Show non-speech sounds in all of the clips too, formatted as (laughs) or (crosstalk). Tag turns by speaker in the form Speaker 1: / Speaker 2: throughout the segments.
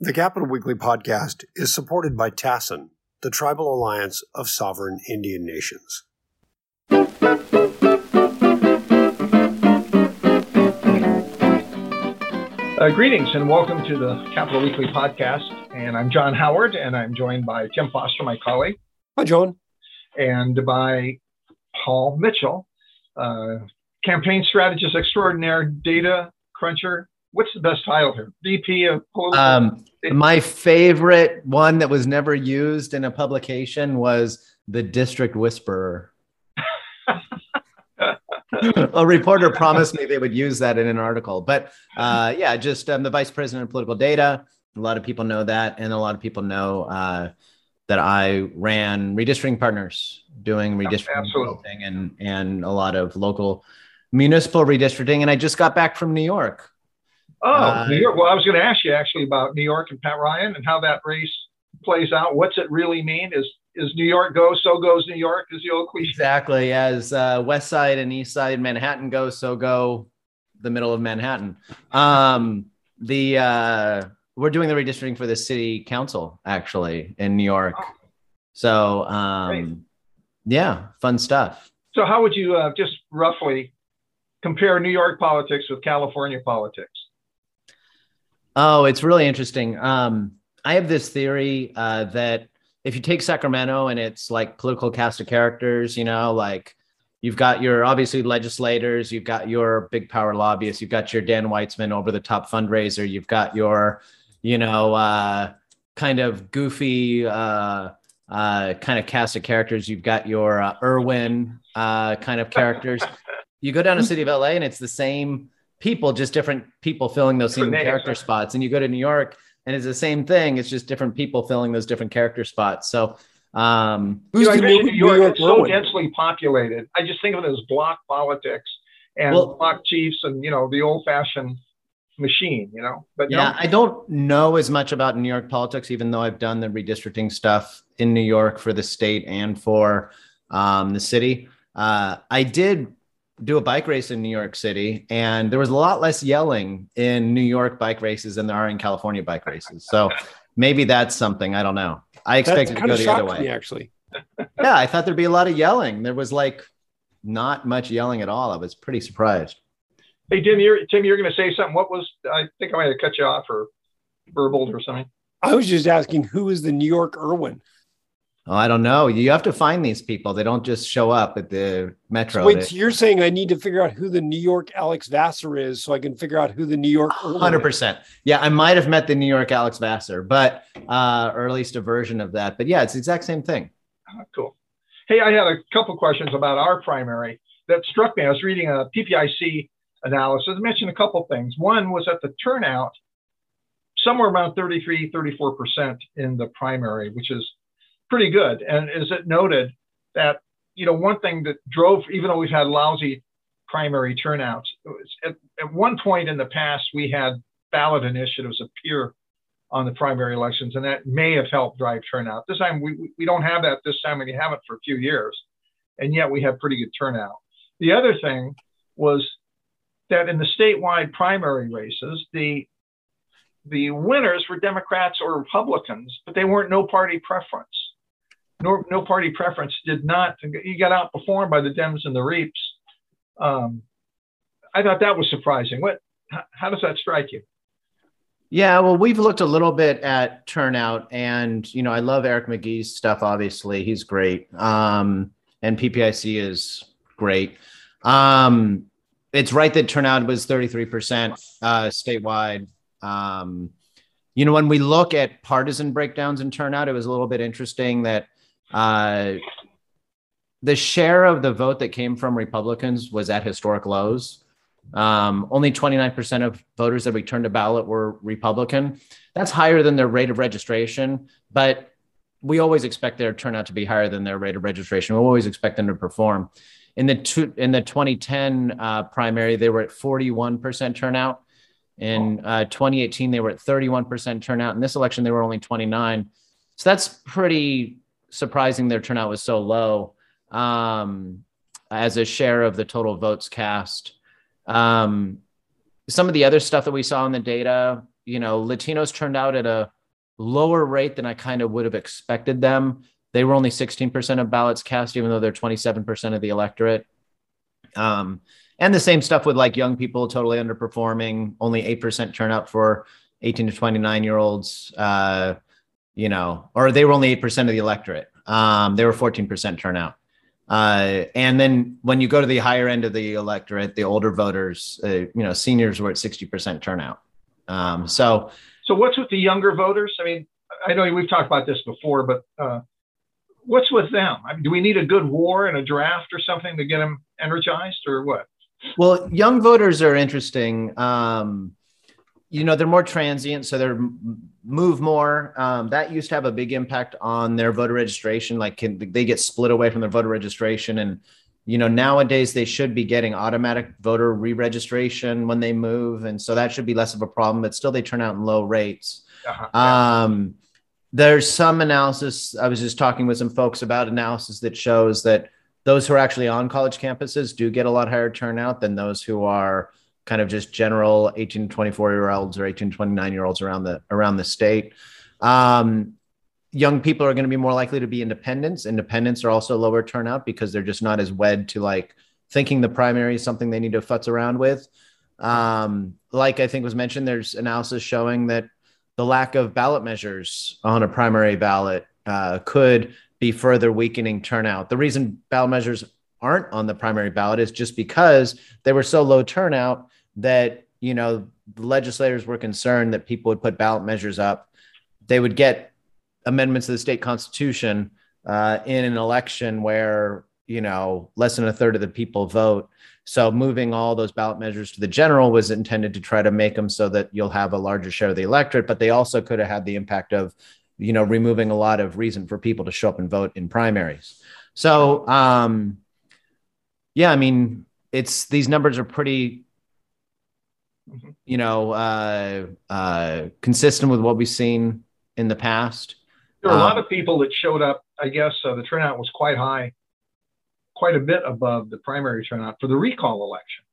Speaker 1: The Capitol Weekly podcast is supported by TASIN, the Tribal Alliance of Sovereign Indian Nations.
Speaker 2: Uh, greetings and welcome to the Capitol Weekly podcast. And I'm John Howard, and I'm joined by Tim Foster, my colleague.
Speaker 1: Hi, John.
Speaker 2: And by Paul Mitchell, uh, campaign strategist extraordinaire, data cruncher. What's the best title here? VP of political.
Speaker 3: Um, my favorite one that was never used in a publication was the District Whisperer. (laughs) a reporter promised me they would use that in an article. But uh, yeah, just um, the vice president of political data. A lot of people know that, and a lot of people know uh, that I ran redistricting partners, doing redistricting and and a lot of local municipal redistricting. And I just got back from New York.
Speaker 2: Oh, uh, New York. Well, I was going to ask you actually about New York and Pat Ryan and how that race plays out. What's it really mean? Is is New York go, so goes New York, is the old cliche.
Speaker 3: Exactly. As uh, West Side and East Side Manhattan go, so go the middle of Manhattan. Um, the uh, we're doing the redistricting for the city council actually in New York. Oh. So um, yeah, fun stuff.
Speaker 2: So how would you uh, just roughly compare New York politics with California politics?
Speaker 3: Oh, it's really interesting. Um, I have this theory uh, that if you take Sacramento and it's like political cast of characters, you know, like you've got your obviously legislators, you've got your big power lobbyists, you've got your Dan Weitzman over the top fundraiser, you've got your, you know, uh, kind of goofy uh, uh, kind of cast of characters. You've got your uh, Irwin uh, kind of characters. you go down to city of LA and it's the same people, just different people filling those same character spots. And you go to New York and it's the same thing. It's just different people filling those different character spots. So, um,
Speaker 2: who's you know, New, New York, York so densely populated. I just think of it as block politics and well, block chiefs and you know the old fashioned machine. You know,
Speaker 3: but yeah, no. I don't know as much about New York politics, even though I've done the redistricting stuff in New York for the state and for um, the city. Uh, I did do a bike race in New York City, and there was a lot less yelling in New York bike races than there are in California bike races. So maybe that's something I don't know. I expected to go the other way.
Speaker 1: Me, actually,
Speaker 3: yeah, I thought there'd be a lot of yelling. There was like not much yelling at all. I was pretty surprised.
Speaker 2: Hey Tim, you're Tim, you're going to say something. What was I think I might have cut you off or burbled or something.
Speaker 1: I was just asking who is the New York Irwin.
Speaker 3: Oh, I don't know. You have to find these people. They don't just show up at the metro.
Speaker 1: So wait, so you're saying I need to figure out who the New York Alex Vassar is so I can figure out who the New York
Speaker 3: 100%. Yeah, I might have met the New York Alex Vassar, but uh, or at least a version of that. But yeah, it's the exact same thing.
Speaker 2: Oh, cool. Hey, I had a couple questions about our primary that struck me. I was reading a PPIC analysis. I mentioned a couple things. One was that the turnout somewhere around 33, 34% in the primary, which is pretty good. And as it noted that, you know, one thing that drove, even though we've had lousy primary turnouts, at, at one point in the past, we had ballot initiatives appear on the primary elections, and that may have helped drive turnout. This time, we, we don't have that this time, and we haven't for a few years, and yet we have pretty good turnout. The other thing was that in the statewide primary races, the the winners were Democrats or Republicans, but they weren't no party preference no, no party preference did not, he got outperformed by the Dems and the Reaps. Um, I thought that was surprising. What, how does that strike you?
Speaker 3: Yeah, well, we've looked a little bit at turnout, and you know, I love Eric McGhee's stuff. Obviously, he's great, um, and PPIC is great. Um, it's right that turnout was 33% uh, statewide. Um, you know, when we look at partisan breakdowns in turnout, it was a little bit interesting that uh, the share of the vote that came from Republicans was at historic lows. Um, only 29% of voters that returned a ballot were Republican. That's higher than their rate of registration, but we always expect their turnout to be higher than their rate of registration. We always expect them to perform. In the two, in the 2010 uh, primary, they were at 41% turnout. In uh, 2018, they were at 31% turnout. In this election, they were only 29. So that's pretty surprising their turnout was so low um, as a share of the total votes cast. Um, some of the other stuff that we saw in the data, you know, Latinos turned out at a lower rate than I kind of would have expected them. They were only 16% of ballots cast, even though they're 27% of the electorate. Um, and the same stuff with like young people totally underperforming, only 8% turnout for 18 to 29 year olds, uh, you know, or they were only 8% of the electorate. Um, they were 14% turnout. Uh, and then when you go to the higher end of the electorate, the older voters, uh, you know, seniors were at 60% turnout. Um, so,
Speaker 2: so what's with the younger voters? I mean, I know we've talked about this before, but uh, what's with them? I mean, do we need a good war and a draft or something to get them energized, or what?
Speaker 3: Well, young voters are interesting. Um, you know they're more transient so they're move more um, that used to have a big impact on their voter registration like can they get split away from their voter registration and you know nowadays they should be getting automatic voter re-registration when they move and so that should be less of a problem but still they turn out in low rates uh-huh. um, there's some analysis i was just talking with some folks about analysis that shows that those who are actually on college campuses do get a lot higher turnout than those who are kind of just general 18 to 24 year olds or 18 to 29 year olds around the around the state. Um, young people are going to be more likely to be independents. Independents are also lower turnout because they're just not as wed to like thinking the primary is something they need to futz around with. Um, like i think was mentioned there's analysis showing that the lack of ballot measures on a primary ballot uh, could be further weakening turnout. The reason ballot measures aren't on the primary ballot is just because they were so low turnout that you know the legislators were concerned that people would put ballot measures up. They would get amendments to the state constitution uh, in an election where you know less than a third of the people vote. So moving all those ballot measures to the general was intended to try to make them so that you'll have a larger share of the electorate but they also could have had the impact of you know removing a lot of reason for people to show up and vote in primaries. So um yeah i mean it's these numbers are pretty mm-hmm. you know, uh, uh, consistent with what we've seen in the past.
Speaker 2: There were a lot um, of people that showed up. I guess uh, the turnout was quite high, quite a bit above the primary turnout for the recall election.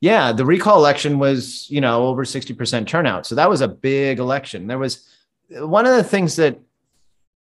Speaker 3: Yeah, the recall election was, you know, over 60% turnout. So that was a big election. There was one of the things that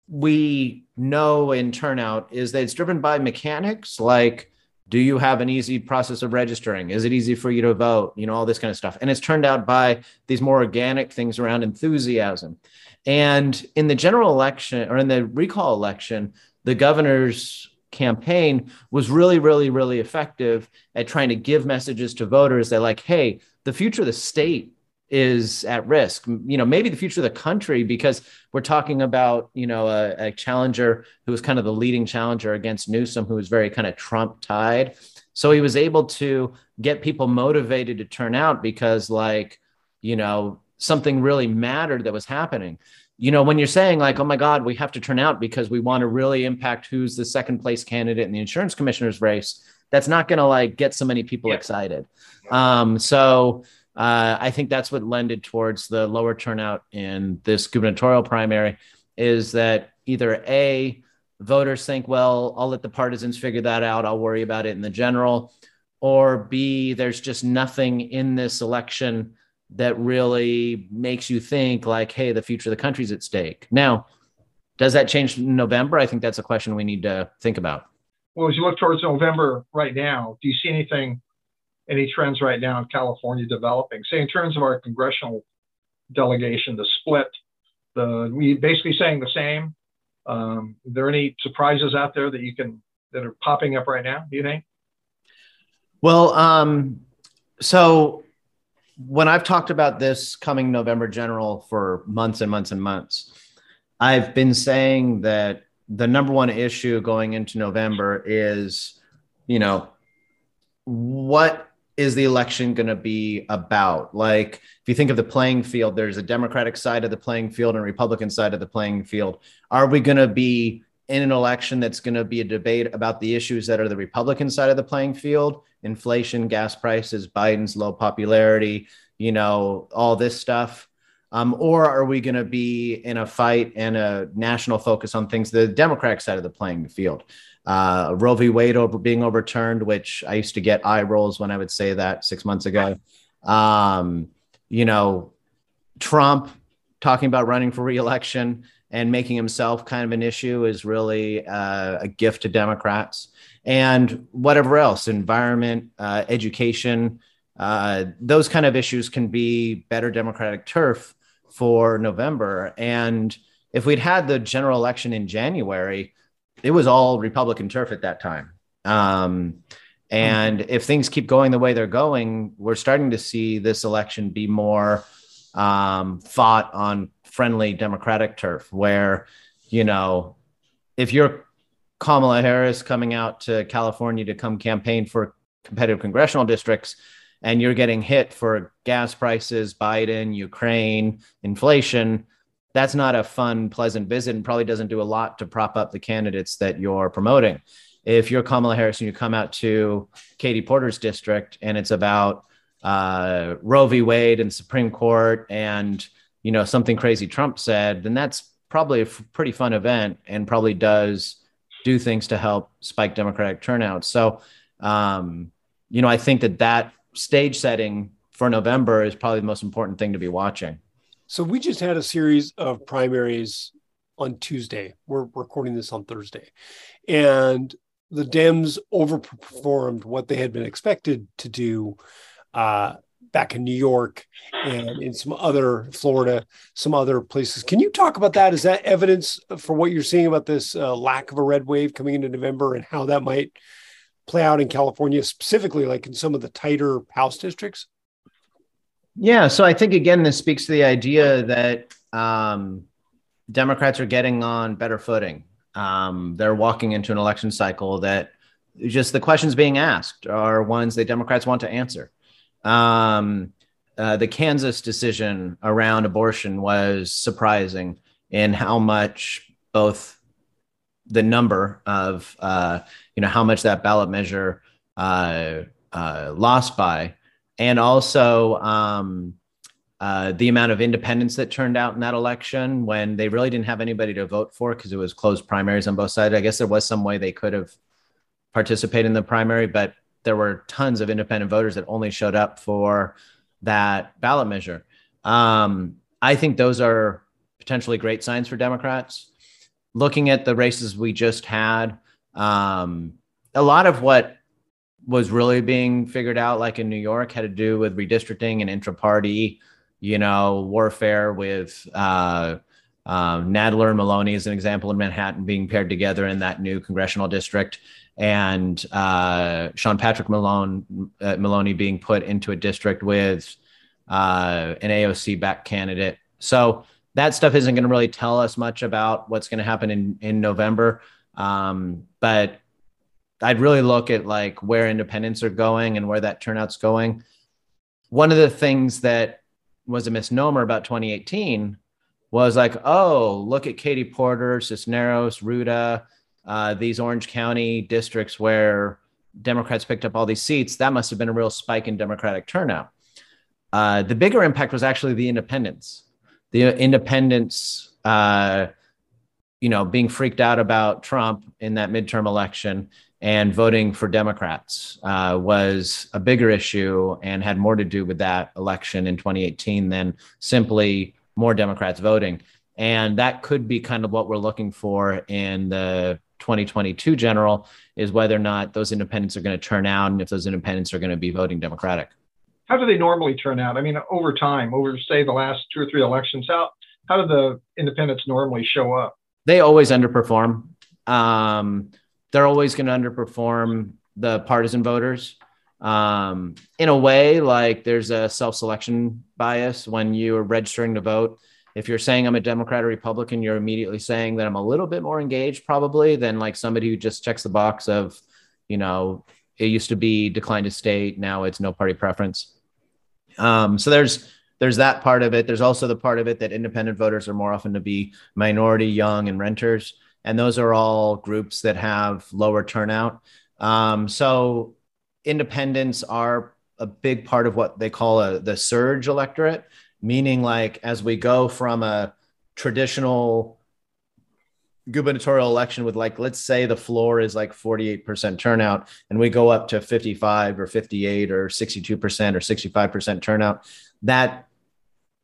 Speaker 3: we know in turnout is that it's driven by mechanics like do you have an easy process of registering? Is it easy for you to vote? You know all this kind of stuff. And it's turned out by these more organic things around enthusiasm. And in the general election or in the recall election the governor's campaign was really really really effective at trying to give messages to voters that like hey the future of the state is at risk. You know maybe the future of the country because we're talking about you know a, a challenger who was kind of the leading challenger against newsom who was very kind of trump tied so he was able to get people motivated to turn out because like you know something really mattered that was happening. You know when you're saying like oh my god we have to turn out because we want to really impact who's the second place candidate in the insurance commissioner's race that's not going to like get so many people yeah. excited. Um so uh, I think that's what lended towards the lower turnout in this gubernatorial primary is that either A, voters think, well, I'll let the partisans figure that out. I'll worry about it in the general. Or B, there's just nothing in this election that really makes you think like, hey, the future of the country's at stake. Now, does that change in November? I think that's a question we need to think about.
Speaker 2: Well, as you look towards November right now, do you see anything any trends right now in California developing. Say in terms of our congressional delegation, the split, the we basically saying the same. Um, are there any surprises out there that you can that are popping up right now? Do you think?
Speaker 3: Well, um, so when I've talked about this coming November general for months and months and months, I've been saying that the number one issue going into November is, you know, what is the election going to be about? Like, if you think of the playing field, there's a Democratic side of the playing field and Republican side of the playing field. Are we going to be in an election that's going to be a debate about the issues that are the Republican side of the playing field? Inflation, gas prices, Biden's low popularity, you know, all this stuff. Um, or are we going to be in a fight and a national focus on things the Democratic side of the playing field? Uh, Roe v. Wade over being overturned, which I used to get eye rolls when I would say that six months ago. Um, you know, Trump talking about running for reelection and making himself kind of an issue is really uh, a gift to Democrats. And whatever else, environment, uh, education, uh, those kind of issues can be better Democratic turf for November. And if we'd had the general election in January, it was all Republican turf at that time. Um, and if things keep going the way they're going, we're starting to see this election be more um, fought on friendly Democratic turf, where, you know, if you're Kamala Harris coming out to California to come campaign for competitive congressional districts, and you're getting hit for gas prices, Biden, Ukraine, inflation, that's not a fun, pleasant visit and probably doesn't do a lot to prop up the candidates that you're promoting. If you're Kamala Harris and you come out to Katie Porter's district and it's about uh, Roe v. Wade and Supreme Court and you know something crazy Trump said, then that's probably a f- pretty fun event and probably does do things to help spike Democratic turnout. So, um, you know, I think that that stage setting for November is probably the most important thing to be watching.
Speaker 1: So we just had a series of primaries on Tuesday. We're recording this on Thursday, and the Dems overperformed what they had been expected to do uh, back in New York and in some other Florida, some other places. Can you talk about that? Is that evidence for what you're seeing about this uh, lack of a red wave coming into November and how that might play out in California, specifically like in some of the tighter House districts?
Speaker 3: Yeah. So I think, again, this speaks to the idea that um, Democrats are getting on better footing. Um, they're walking into an election cycle that just the questions being asked are ones that Democrats want to answer. Um, uh, the Kansas decision around abortion was surprising in how much both the number of uh, you know how much that ballot measure uh, uh lost by, and also um, uh, the amount of independents that turned out in that election when they really didn't have anybody to vote for because it was closed primaries on both sides. I guess there was some way they could have participated in the primary, but there were tons of independent voters that only showed up for that ballot measure. Um, I think those are potentially great signs for Democrats. Looking at the races we just had, um, a lot of what was really being figured out, like in New York, had to do with redistricting and intra-party, you know, warfare with uh, uh, Nadler and Maloney, as an example, in Manhattan being paired together in that new congressional district and uh, Sean Patrick Malone uh, Maloney being put into a district with uh, an AOC back candidate. So that stuff isn't going to really tell us much about what's going to happen in in November. Um, but I'd really look at like where independents are going and where that turnout's going. One of the things that was a misnomer about 2018 was like, oh, look at Katie Porter, Cisneros, Rouda, uh, these Orange County districts where Democrats picked up all these seats, that must have been a real spike in Democratic turnout. Uh, the bigger impact was actually the independents. The independents, uh, you know, being freaked out about Trump in that midterm election and voting for Democrats uh, was a bigger issue and had more to do with that election in 2018 than simply more Democrats voting. And that could be kind of what we're looking for in the 2022 general is whether or not those independents are going to turn out and if those independents are going to be voting Democratic.
Speaker 2: How do they normally turn out? I mean, over time, over say the last two or three elections, how how do the independents normally show up?
Speaker 3: They always underperform. Um, they're always going to underperform the partisan voters. Um, in a way, like there's a self-selection bias when you are registering to vote if you're saying I'm a Democrat or Republican, you're immediately saying that I'm a little bit more engaged, probably, than like somebody who just checks the box of, you know, it used to be decline to state, now it's no party preference. Um, so there's there's that part of it. There's also the part of it that independent voters are more often to be minority, young, and renters, and those are all groups that have lower turnout. Um, so independents are a big part of what they call a, the surge electorate meaning like as we go from a traditional gubernatorial election with like let's say the floor is like 48% turnout and we go up to 55 or 58 or 62% or 65% turnout that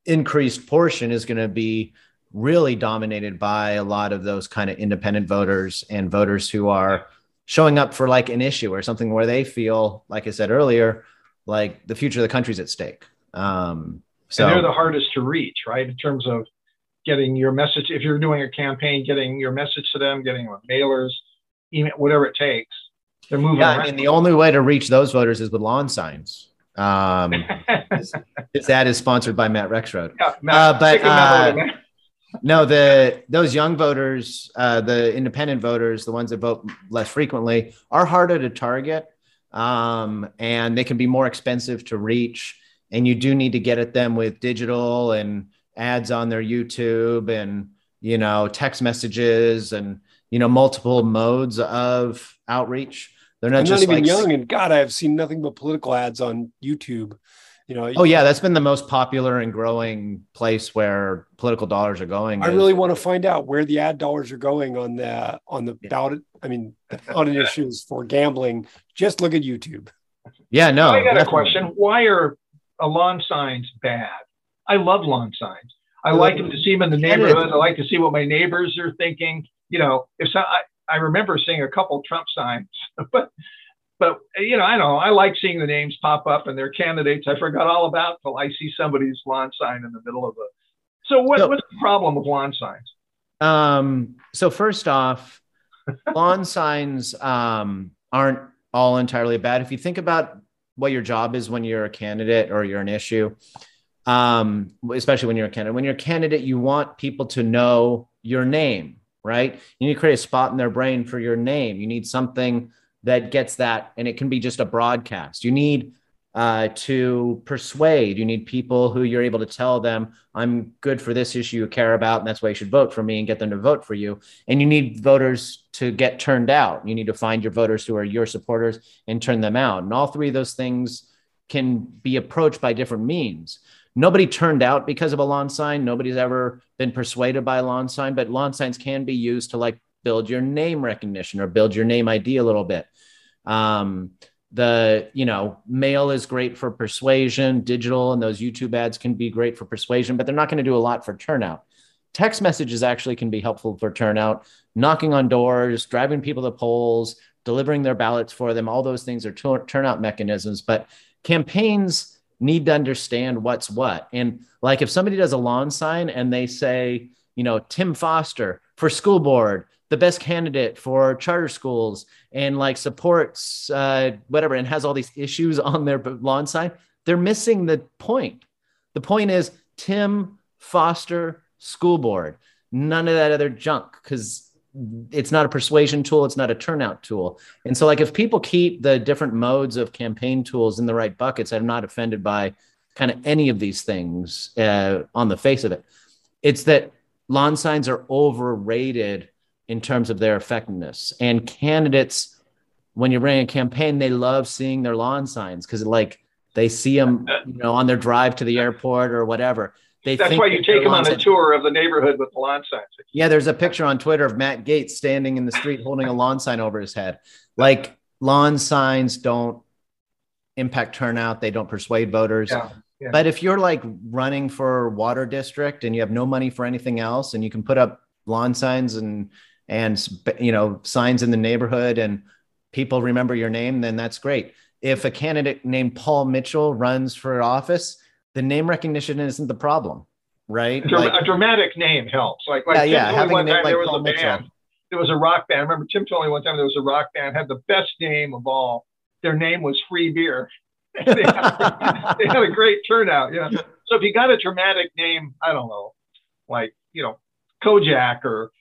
Speaker 3: increased portion is going to be really dominated by a lot of those kind of independent voters and voters who are showing up for like an issue or something where they feel, like I said earlier, like the future of the country's at stake. Um, so
Speaker 2: and they're the hardest to reach, right? In terms of getting your message, if you're doing a campaign, getting your message to them, getting them mailers, email, whatever it takes. They're moving.
Speaker 3: Yeah, around. and the only way to reach those voters is with lawn signs. Um, this, this ad is sponsored by Matt Rexroad. Yeah, Matt, uh, but uh, no, the those young voters, uh, the independent voters, the ones that vote less frequently, are harder to target, um, and they can be more expensive to reach. And you do need to get at them with digital and ads on their YouTube and you know text messages and you know multiple modes of outreach. They're not
Speaker 1: I'm
Speaker 3: just
Speaker 1: not even
Speaker 3: like,
Speaker 1: young, and God, I have seen nothing but political ads on YouTube. You know,
Speaker 3: oh yeah, that's been the most popular and growing place where political dollars are going.
Speaker 1: I is. really want to find out where the ad dollars are going on the on the ballot. I mean, on issues for gambling. Just look at YouTube.
Speaker 3: Yeah, no.
Speaker 2: I got definitely. a question. Why are uh, lawn signs bad? I love lawn signs. I like them to see them in the neighborhood. I like to see what my neighbors are thinking. You know, if so, I, I remember seeing a couple Trump signs, (laughs) but but you know, I know I like seeing the names pop up and their candidates. I forgot all about till I see somebody's lawn sign in the middle of a. So what, so, what's the problem with lawn signs?
Speaker 3: Um. So first off, (laughs) lawn signs um, aren't all entirely bad. If you think about what your job is when you're a candidate or you're an issue, um, especially when you're a candidate. When you're a candidate, you want people to know your name right? You need to create a spot in their brain for your name. You need something that gets that, and it can be just a broadcast. You need uh, to persuade. You need people who you're able to tell them, I'm good for this issue you care about, and that's why you should vote for me and get them to vote for you. And you need voters to get turned out. You need to find your voters who are your supporters and turn them out. And all three of those things can be approached by different means nobody turned out because of a lawn sign. Nobody's ever been persuaded by a lawn sign, but lawn signs can be used to like build your name recognition or build your name ID a little bit. Um, the you know mail is great for persuasion digital and those youtube ads can be great for persuasion but they're not going to do a lot for turnout text messages actually can be helpful for turnout knocking on doors driving people to polls delivering their ballots for them all those things are turnout mechanisms but campaigns need to understand what's what. And like if somebody does a lawn sign and they say, you know, Tim Foster for school board, the best candidate for charter schools, and like supports uh, whatever, and has all these issues (laughs) on their lawn sign, they're missing the point. The point is Tim Foster school board, none of that other junk, because it's not a persuasion tool it's not a turnout tool. And so like if people keep the different modes of campaign tools in the right buckets i'm not offended by kind of any of these things uh, on the face of it. It's that lawn signs are overrated in terms of their effectiveness and candidates when you're running a campaign they love seeing their lawn signs because like they see them you know on their drive to the airport or whatever they
Speaker 2: That's why you take them on a tour of the neighborhood with the lawn signs.
Speaker 3: Yeah, there's a picture on Twitter of Matt Gaetz standing in the street holding a lawn sign over his head. Like lawn signs don't impact turnout, they don't persuade voters. Yeah, yeah. But if you're like running for water district and you have no money for anything else and you can put up lawn signs and and you know signs in the neighborhood and people remember your name, then that's great. If a candidate named Paul Mitchell runs for office, the name recognition isn't the problem, right?
Speaker 2: A, like, a dramatic name helps. Like, like
Speaker 3: yeah, yeah. Having
Speaker 2: one
Speaker 3: a name
Speaker 2: time
Speaker 3: like
Speaker 2: there was
Speaker 3: Paul
Speaker 2: a
Speaker 3: Mitchell.
Speaker 2: band. There was a rock band. I remember Tim told me one time there was a rock band had the best name of all. Their name was Free Beer. (laughs) they, had, (laughs) they, had, a great turnout. Yeah. So if you got a dramatic name, I don't know, like you know, Kojak or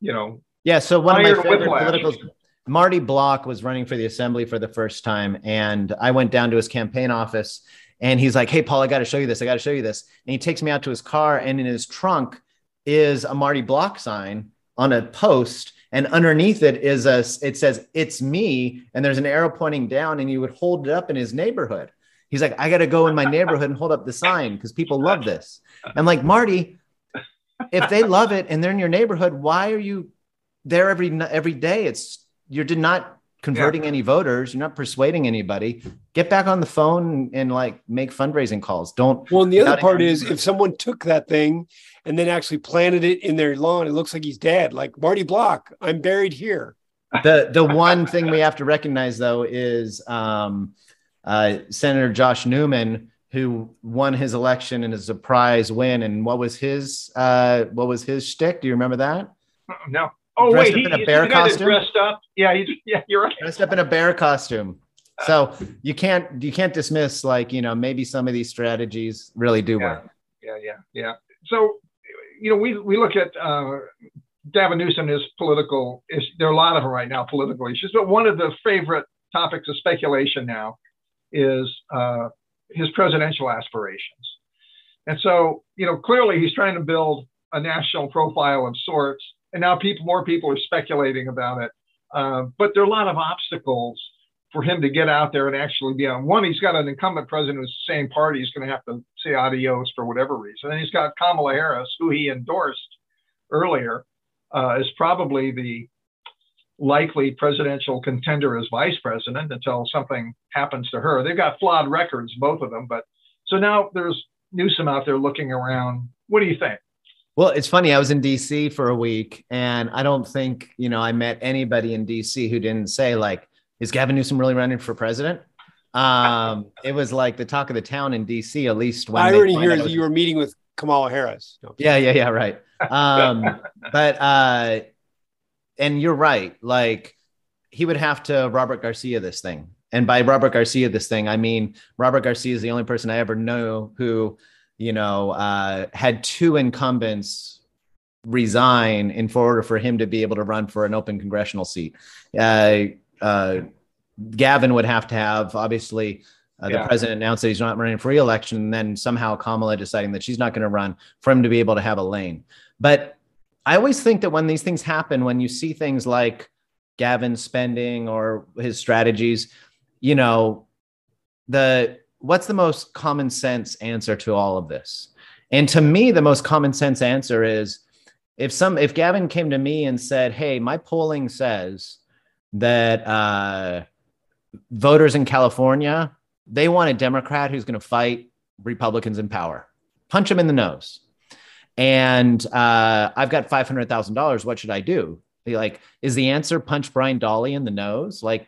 Speaker 2: you know.
Speaker 3: Yeah. So one of my favorite political. Marty Block was running for the assembly for the first time, and I went down to his campaign office and he's like, Hey, Paul, I got to show you this. I got to show you this. And he takes me out to his car, and in his trunk is a Marty Block sign on a post. And underneath it is a, it says, It's me. And there's an arrow pointing down, and you would hold it up in his neighborhood. He's like, I got to go in my neighborhood and hold up the sign because people love this. I'm like, Marty, if they love it and they're in your neighborhood, why are you there every every day? It's you're not converting yeah. any voters. You're not persuading anybody. Get back on the phone and like make fundraising calls. Don't.
Speaker 1: Well, and the other part is if someone took that thing and then actually planted it in their lawn, it looks like he's dead. Like Marty Block, I'm buried here.
Speaker 3: The the one thing we have to recognize though is um, uh, Senator Josh Newman, who won his election in a surprise win. And what was his uh, what was his shtick? Do you remember that?
Speaker 2: No. Oh
Speaker 3: dressed
Speaker 2: wait,
Speaker 3: up in a bear costume.
Speaker 2: Dressed up. Yeah, he's, yeah, you're right.
Speaker 3: Dressed up in a bear costume. So you can't you can't dismiss like you know maybe some of these strategies really do
Speaker 2: yeah.
Speaker 3: work.
Speaker 2: Yeah, yeah, yeah. So you know we we look at uh, Gavin Newsom is political. Is there are a lot of them right now political issues, but one of the favorite topics of speculation now is uh, his presidential aspirations. And so you know clearly he's trying to build a national profile of sorts and now people, more people are speculating about it. Uh, but there are a lot of obstacles for him to get out there and actually be on. One, he's got an incumbent president who's the same party. He's going to have to say adios for whatever reason. And he's got Kamala Harris, who he endorsed earlier, uh, is probably the likely presidential contender as vice president until something happens to her. They've got flawed records, both of them. But so now there's Newsom out there looking around. What do you think?
Speaker 3: Well, it's funny. I was in DC for a week, and I don't think you know I met anybody in DC who didn't say like, "Is Gavin Newsom really running for president?" Um, it was like the talk of the town in DC. At least
Speaker 1: when irony here is was... you were meeting with Kamala Harris.
Speaker 3: No. Yeah, yeah, yeah, right. Um, (laughs) but uh, and you're right. Like he would have to Robert Garcia this thing, and by Robert Garcia this thing, I mean Robert Garcia is the only person I ever know who you know, uh, had two incumbents resign in order for him to be able to run for an open congressional seat. Uh, uh, Gavin would have to have, obviously, uh, the yeah. president announced that he's not running for re-election, and then somehow Kamala deciding that she's not going to run for him to be able to have a lane. But I always think that when these things happen, when you see things like Gavin spending or his strategies, you know, the what's the most common sense answer to all of this? And to me, the most common sense answer is if some if Gavin came to me and said, "Hey, my polling says that uh, voters in California they want a Democrat who's going to fight Republicans in power, punch them in the nose." And uh, I've got five hundred thousand dollars. What should I do? Be like, is the answer punch Brian Dahle in the nose? Like,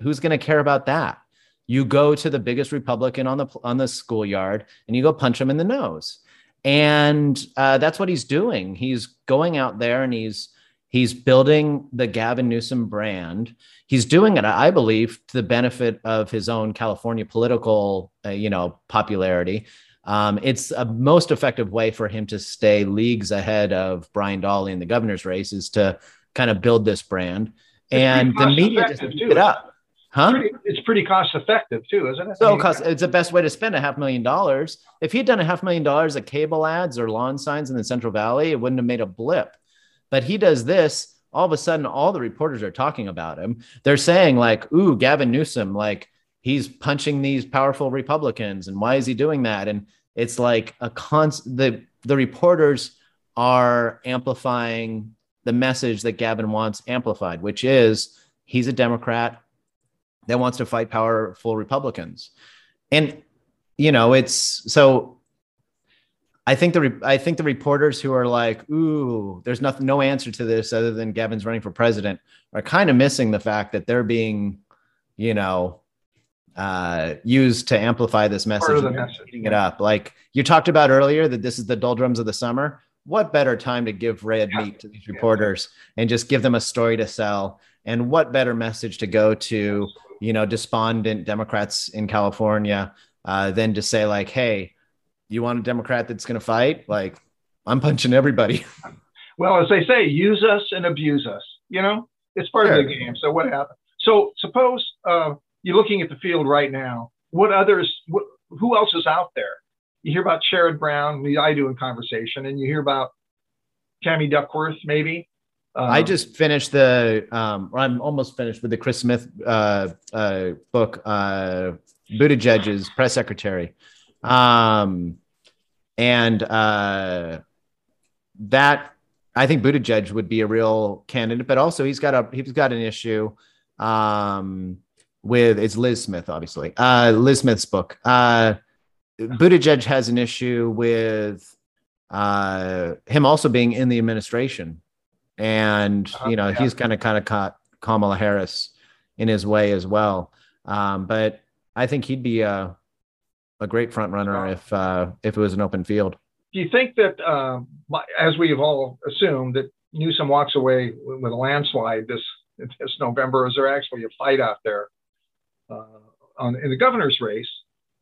Speaker 3: who's going to care about that? You go to the biggest Republican on the on the schoolyard and you go punch him in the nose. And uh, that's what he's doing. He's going out there and he's he's building the Gavin Newsom brand. He's doing it, I believe, to the benefit of his own California political, uh, you know, popularity. Um, it's a most effective way for him to stay leagues ahead of Brian Dahle in the governor's race is to kind of build this brand. And the media just pick it up. Huh?
Speaker 2: It's pretty, it's pretty cost effective too, isn't it?
Speaker 3: So cost, it's the best way to spend a half million dollars. If he had done a half million dollars at cable ads or lawn signs in the Central Valley, it wouldn't have made a blip. But he does this. All of a sudden, all the reporters are talking about him. They're saying like, "Ooh, Gavin Newsom, like he's punching these powerful Republicans, and why is he doing that?" And it's like a constant. The the reporters are amplifying the message that Gavin wants amplified, which is he's a Democrat that wants to fight powerful Republicans. And you know, it's so I think the I think the reporters who are like, "Ooh, there's nothing, no answer to this other than Gavin's running for president," are kind of missing the fact that they're being, you know, uh, used to amplify this message,
Speaker 2: message.
Speaker 3: it up. Like you talked about earlier, that this is the doldrums of the summer. What better time to give red yeah. meat to these reporters yeah. and just give them a story to sell? And what better message to go to you know, despondent Democrats in California uh, than to say like, hey, you want a Democrat that's going to fight? Like, I'm punching everybody. (laughs)
Speaker 2: Well, as they say, use us and abuse us. You know, it's part sure. of the game. So what happened? So suppose uh, you're looking at the field right now. What others? What, who else is out there? You hear about Sherrod Brown. I do in conversation, and you hear about Tammy Duckworth, maybe.
Speaker 3: Um, I just finished the, um, or I'm almost finished with the Chris Smith uh, uh, book, uh, Buttigieg's press secretary, um, and uh, that I think Buttigieg would be a real candidate, but also he's got a he's got an issue um, with it's Lis Smith, obviously. Uh, Lis Smith's book. Uh, Buttigieg has an issue with uh, him also being in the administration, and uh, you know yeah. he's kind of kind of caught Kamala Harris in his way as well. Um, but I think he'd be a a great front runner if uh, if it was an open field.
Speaker 2: Do you think that, uh, as we've all assumed, that Newsom walks away with a landslide this this November? Is there actually a fight out there uh, on in the governor's race?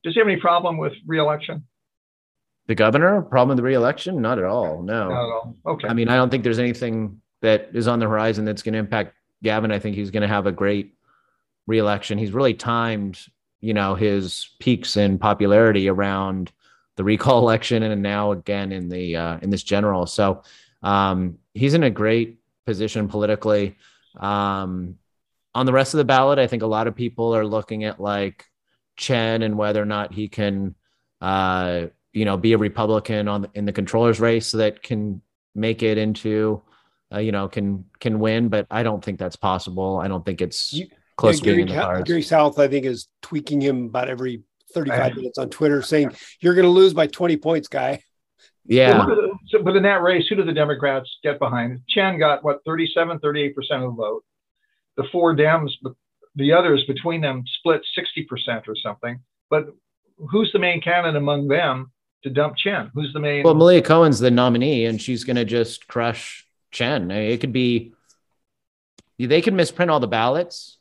Speaker 2: Does he have any problem with reelection?
Speaker 3: The governor problem with the reelection? Not at all. No.
Speaker 2: Not at all. Okay.
Speaker 3: I mean, I don't think there's anything that is on the horizon that's going to impact Gavin. I think he's going to have a great reelection. He's really timed, you know, his peaks in popularity around the recall (laughs) election and now again in the uh, in this general. So um, he's in a great position politically. Um, on the rest of the ballot, I think a lot of people are looking at like Chen and whether or not he can, uh, you know, be a Republican on the, in the controller's race that can make it into, uh, you know, can can win. But I don't think that's possible. I don't think it's you, close yeah, to
Speaker 1: Gary, being in the cards. Garry South, I think, is tweaking him about every 35 minutes on Twitter, saying you're going to lose by 20 points, guy.
Speaker 3: Yeah.
Speaker 2: but in that race, who do the Democrats get behind? Chen got what 37, 38 percent of the vote. The four Dems the others between them split 60% or something. But who's the main candidate among them to dump Chen? Who's the main?
Speaker 3: Well, Malia Cohen's the nominee, and she's going to just crush Chen. It could be, they could misprint all the ballots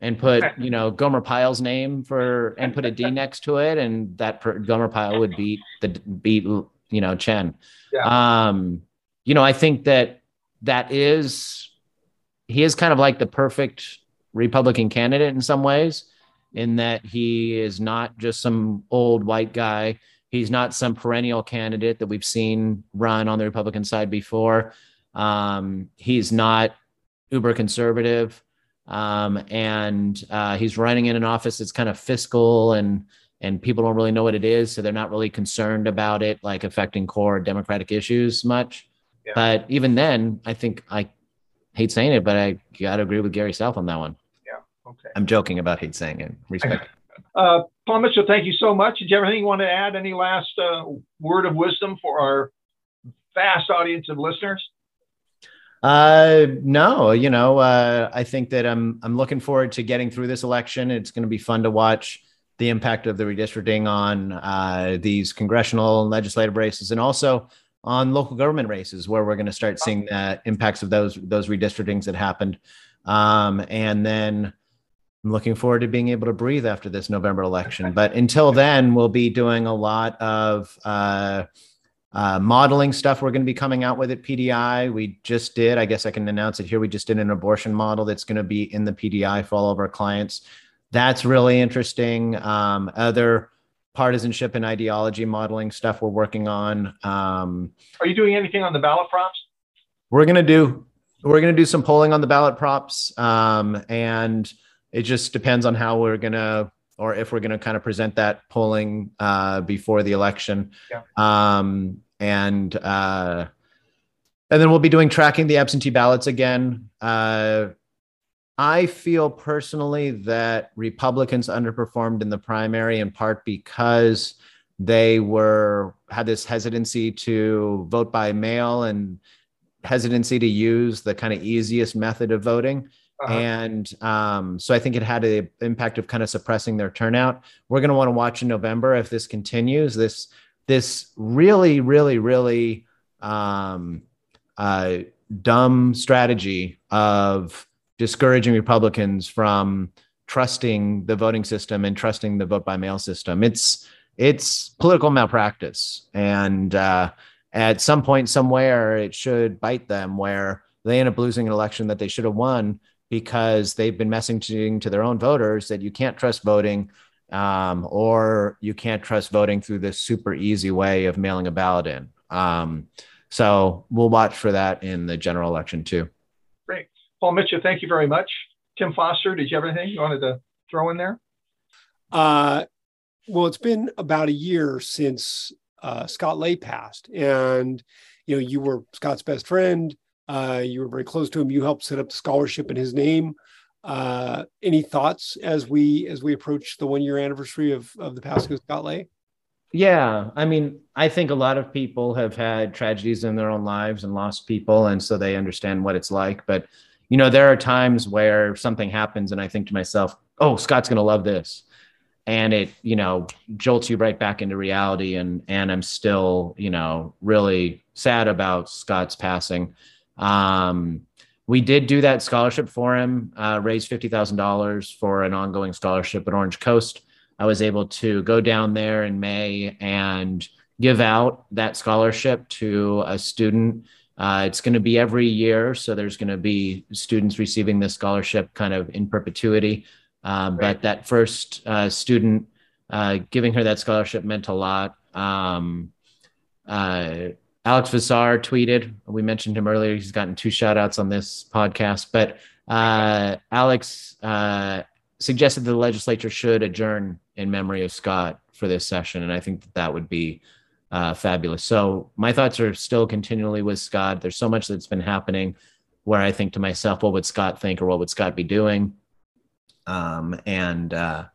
Speaker 3: and put, (laughs) you know, Gomer Pyle's name for, and put a D (laughs) next to it. And that per, Gomer Pyle would beat the, beat, you know, Chen. Yeah. Um, you know, I think that that is, he is kind of like the perfect Republican candidate in some ways, in that he is not just some old white guy. He's not some perennial candidate that we've seen run on the Republican side before. Um, he's not uber conservative. Um, and uh, he's running in an office that's kind of fiscal and and people don't really know what it is, so they're not really concerned about it like affecting core Democratic issues much. Yeah. But even then, I think I hate saying it, but I got to agree with Garry South on that one. Yeah.
Speaker 2: Okay.
Speaker 3: I'm joking about hate saying it. Respect. (laughs)
Speaker 2: Uh, Paul Mitchell, thank you so much. Did you have anything you want to add? Any last uh, word of wisdom for our vast audience of listeners?
Speaker 3: Uh, no, you know, uh, I think that I'm I'm looking forward to getting through this election. It's going to be fun to watch the impact of the redistricting on uh, these congressional and legislative races, and also on local government races, where we're going to start seeing the impacts of those those redistrictings that happened. Um, and then I'm looking forward to being able to breathe after this November election. But until then, we'll be doing a lot of uh, uh, modeling stuff we're going to be coming out with at PDI. We just did, I guess I can announce it here. We just did an abortion model that's going to be in the PDI for all of our clients. That's really interesting. Um, other partisanship and ideology modeling stuff we're working on. Um,
Speaker 2: Are you doing anything on the ballot props?
Speaker 3: We're going to do we're going to do some polling on the ballot props um, and it just depends on how we're gonna or if we're gonna kind of present that polling uh, before the election. Yeah. Um, and uh, and then we'll be doing tracking the absentee ballots again. Uh, I feel personally that Republicans underperformed in the primary in part because they were had this hesitancy to vote by mail and hesitancy to use the kind of easiest method of voting. Uh-huh. And um, so I think it had an impact of kind of suppressing their turnout. We're going to want to watch in November if this continues. This this really, really, really um, uh, dumb strategy of discouraging Republicans from trusting the voting system and trusting the vote by mail system. It's it's political malpractice, and uh, at some point, somewhere, it should bite them where they end up losing an election that they should have won because they've been messaging to their own voters that you can't trust voting um, or you can't trust voting through this super easy way of mailing a ballot in. Um, so we'll watch for that in the general election too.
Speaker 2: Great. Paul Mitchell, thank you very much. Tim Foster, did you have anything you wanted to throw in there?
Speaker 1: Uh, well, it's been about a year since uh, Scott Lay passed, and you know you were Scott's best friend. Uh, you were very close to him. You helped set up the scholarship in his name. Uh, any thoughts as we as we approach the one year anniversary of of the Pasco Scott Lay?
Speaker 3: Yeah, I mean, I think a lot of people have had tragedies in their own lives and lost people, and so they understand what it's like. But you know, there are times where something happens, and I think to myself, "Oh, Scott's going to love this," and it, you know, jolts you right back into reality. And and I'm still, you know, really sad about Scott's passing. Um, we did do that scholarship for him, uh, raise fifty thousand dollars for an ongoing scholarship at Orange Coast. I was able to go down there in May and give out that scholarship to a student. Uh, it's going to be every year, so there's going to be students receiving this scholarship kind of in perpetuity. Uh, but that first uh, student uh, giving her that scholarship meant a lot. Um, uh, Alex Vassar tweeted. We mentioned him earlier. He's gotten two shout outs on this podcast. But uh, Alex uh, suggested the legislature should adjourn in memory of Scott for this session. And I think that that would be uh, fabulous. So my thoughts are still continually with Scott. There's so much that's been happening where I think to myself, what would Scott think or what would Scott be doing? Um, and uh,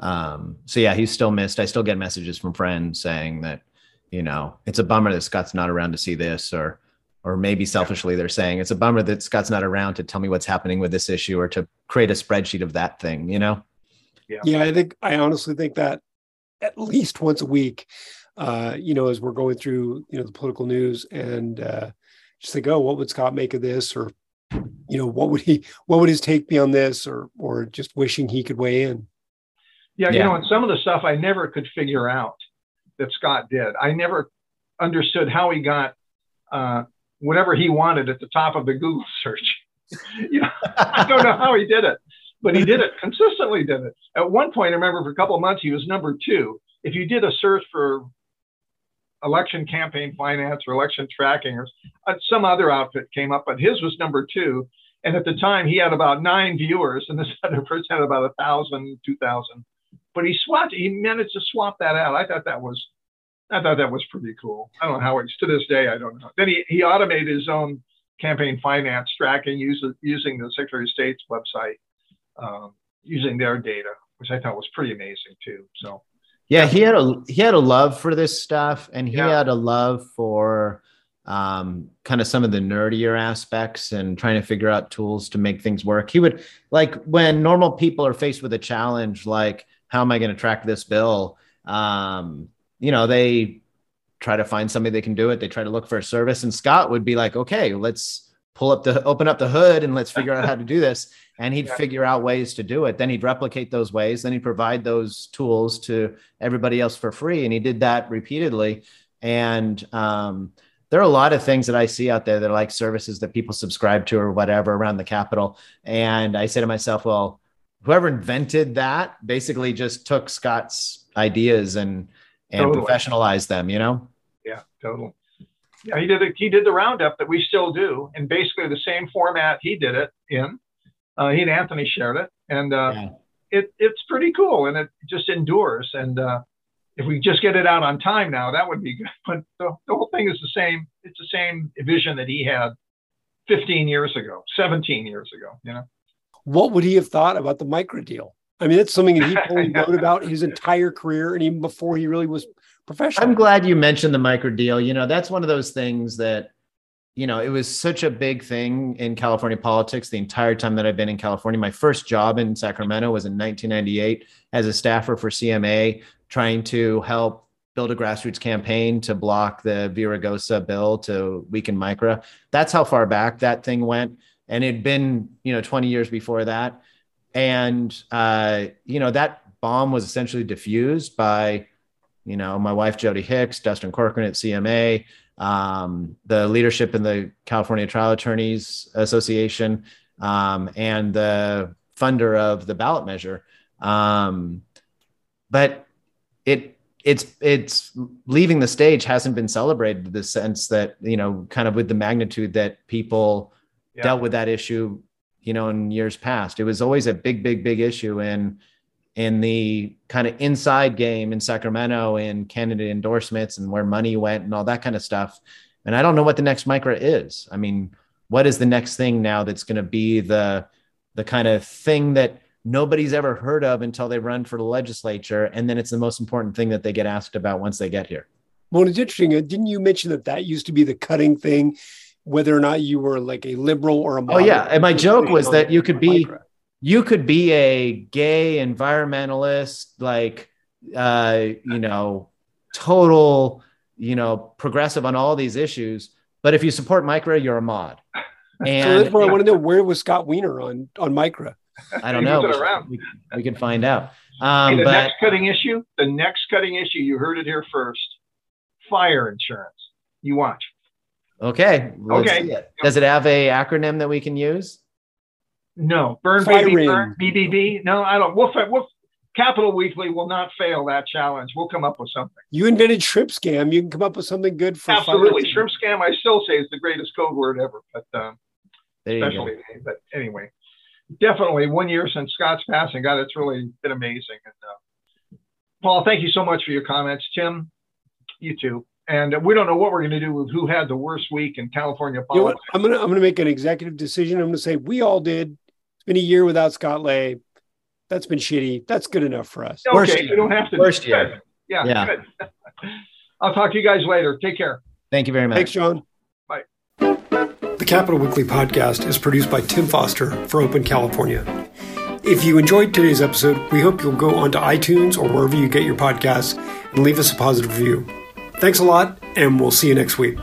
Speaker 3: um, so, yeah, he's still missed. I still get messages from friends saying that you know, it's a bummer that Scott's not around to see this, or or maybe selfishly they're saying it's a bummer that Scott's not around to tell me what's happening with this issue or to create a spreadsheet of that thing, you know?
Speaker 1: Yeah. Yeah, I think I honestly think that at least once a week, uh, you know, as we're going through, you know, the political news and uh just think, oh, what would Scott make of this? Or, you know, what would he what would his take be on this? Or or just wishing he could weigh in.
Speaker 2: Yeah, yeah. you know, and some of the stuff I never could figure out that Scott did. I never understood how he got uh, whatever he wanted at the top of the Google (laughs) search. you know, I don't know how he did it, but he did it consistently. Did it at one point? I remember for a couple of months he was number two. If you did a search for election campaign finance or election tracking or uh, some other outfit came up, but his was number two. And at the time, he had about nine viewers, and this (laughs) other person had about a thousand, two thousand but he swapped. He managed to swap that out. I thought that was, I thought that was pretty cool. I don't know how it's to this day. I don't know. Then he he automated his own campaign finance tracking using using the Secretary of State's website, um, using their data, which I thought was pretty amazing too. So.
Speaker 3: Yeah, he had a he had a love for this stuff, and he yeah. had a love for um, kind of some of the nerdier aspects and trying to figure out tools to make things work. He would like when normal people are faced with a challenge like how am I going to track this bill? Um, you know, they try to find somebody that can do it. They try to look for a service. And Scott would be like, okay, let's pull up the open up the hood and let's figure out how to do this. (laughs) And he'd yeah. figure out ways to do it. Then he'd replicate those ways. Then he'd provide those tools to everybody else for free. And he did that repeatedly. And um, there are a lot of things that I see out there that are like services that people subscribe to or whatever around the capital. And I say to myself, well, whoever invented that basically just took Scott's ideas and and totally. professionalized them, you know?
Speaker 2: Yeah, totally. Yeah, he did it. He did the roundup that we still do, in basically the same format he did it in. Uh, he and Anthony shared it, and uh, yeah. it it's pretty cool, and it just endures. And uh, if we just get it out on time now, that would be good. (laughs) But the, the whole thing is the same. It's the same vision that he had 15 years ago, 17 years ago. You know
Speaker 1: what would he have thought about the Micra deal? I mean, it's something that he (laughs) probably wrote about his entire career and even before he really was professional.
Speaker 3: I'm glad you mentioned the Micra deal. You know, that's one of those things that, you know, it was such a big thing in California politics the entire time that I've been in California. My first job in Sacramento was in 1998 as a staffer for CMA, trying to help build a grassroots campaign to block the Villaraigosa bill to weaken Micra. That's how far back that thing went and it'd been you know 20 years before that. And uh, you know that bomb was essentially diffused by you know my wife Jodi Hicks dustin corcoran at cma um, the leadership in the california trial attorneys association um, and the funder of the ballot measure. Um, but it it's it's leaving the stage hasn't been celebrated the sense that you know kind of with the magnitude that people yeah. dealt with that issue, you know, in years past. It was always a big, big, big issue in in the kind of inside game in Sacramento in candidate endorsements and where money went and all that kind of stuff. And I don't know what the next Micra is. I mean, what is the next thing now that's going to be the the kind of thing that nobody's ever heard of until they run for the legislature. And then it's the most important thing that they get asked about once they get here.
Speaker 1: Well, it's interesting. Uh, didn't you mention that that used to be the cutting thing, whether or not you were like a liberal or a
Speaker 3: oh yeah, and my joke was that you could be you could be a gay environmentalist, like uh, you know, total, you know, progressive on all these issues. But if you support Micra, you're a mod.
Speaker 1: And (laughs) so that's what I want to know. Where was Scott Wiener on on Micra?
Speaker 3: I don't know. We, we, can find out. Um,
Speaker 2: hey, the
Speaker 3: but,
Speaker 2: next cutting issue, the next cutting issue, you heard it here first. Fire insurance. You watch.
Speaker 3: Okay. Okay. It. Does it have a acronym that we can use?
Speaker 2: No. Burn baby burn BBB. No, I don't. We'll, we'll Capitol Weekly will not fail that challenge. We'll come up with something.
Speaker 1: You invented shrimp scam. You can come up with something good for
Speaker 2: absolutely shrimp scam. I still say is the greatest code word ever, but um, especially. But anyway, definitely one year since Scott's passing. God, it's really been amazing. And uh, Paul, thank you so much for your comments. Tim, you too. And we don't know what we're going to do with who had the worst week in California politics.
Speaker 1: You know I'm going to I'm going to make an executive decision. I'm going to say we all did. It's been a year without Scott Lay. That's been shitty. That's good enough for us.
Speaker 2: Okay, worst you don't have to.
Speaker 3: Worst year.
Speaker 2: Yeah. Yeah. Good. (laughs) I'll talk to you guys later. Take care.
Speaker 3: Thank you very much.
Speaker 1: Thanks, John.
Speaker 2: Bye.
Speaker 1: The Capitol Weekly podcast is produced by Tim Foster for Open California. If you enjoyed today's episode, we hope you'll go onto iTunes or wherever you get your podcasts and leave us a positive review. Thanks a lot, and we'll see you next week.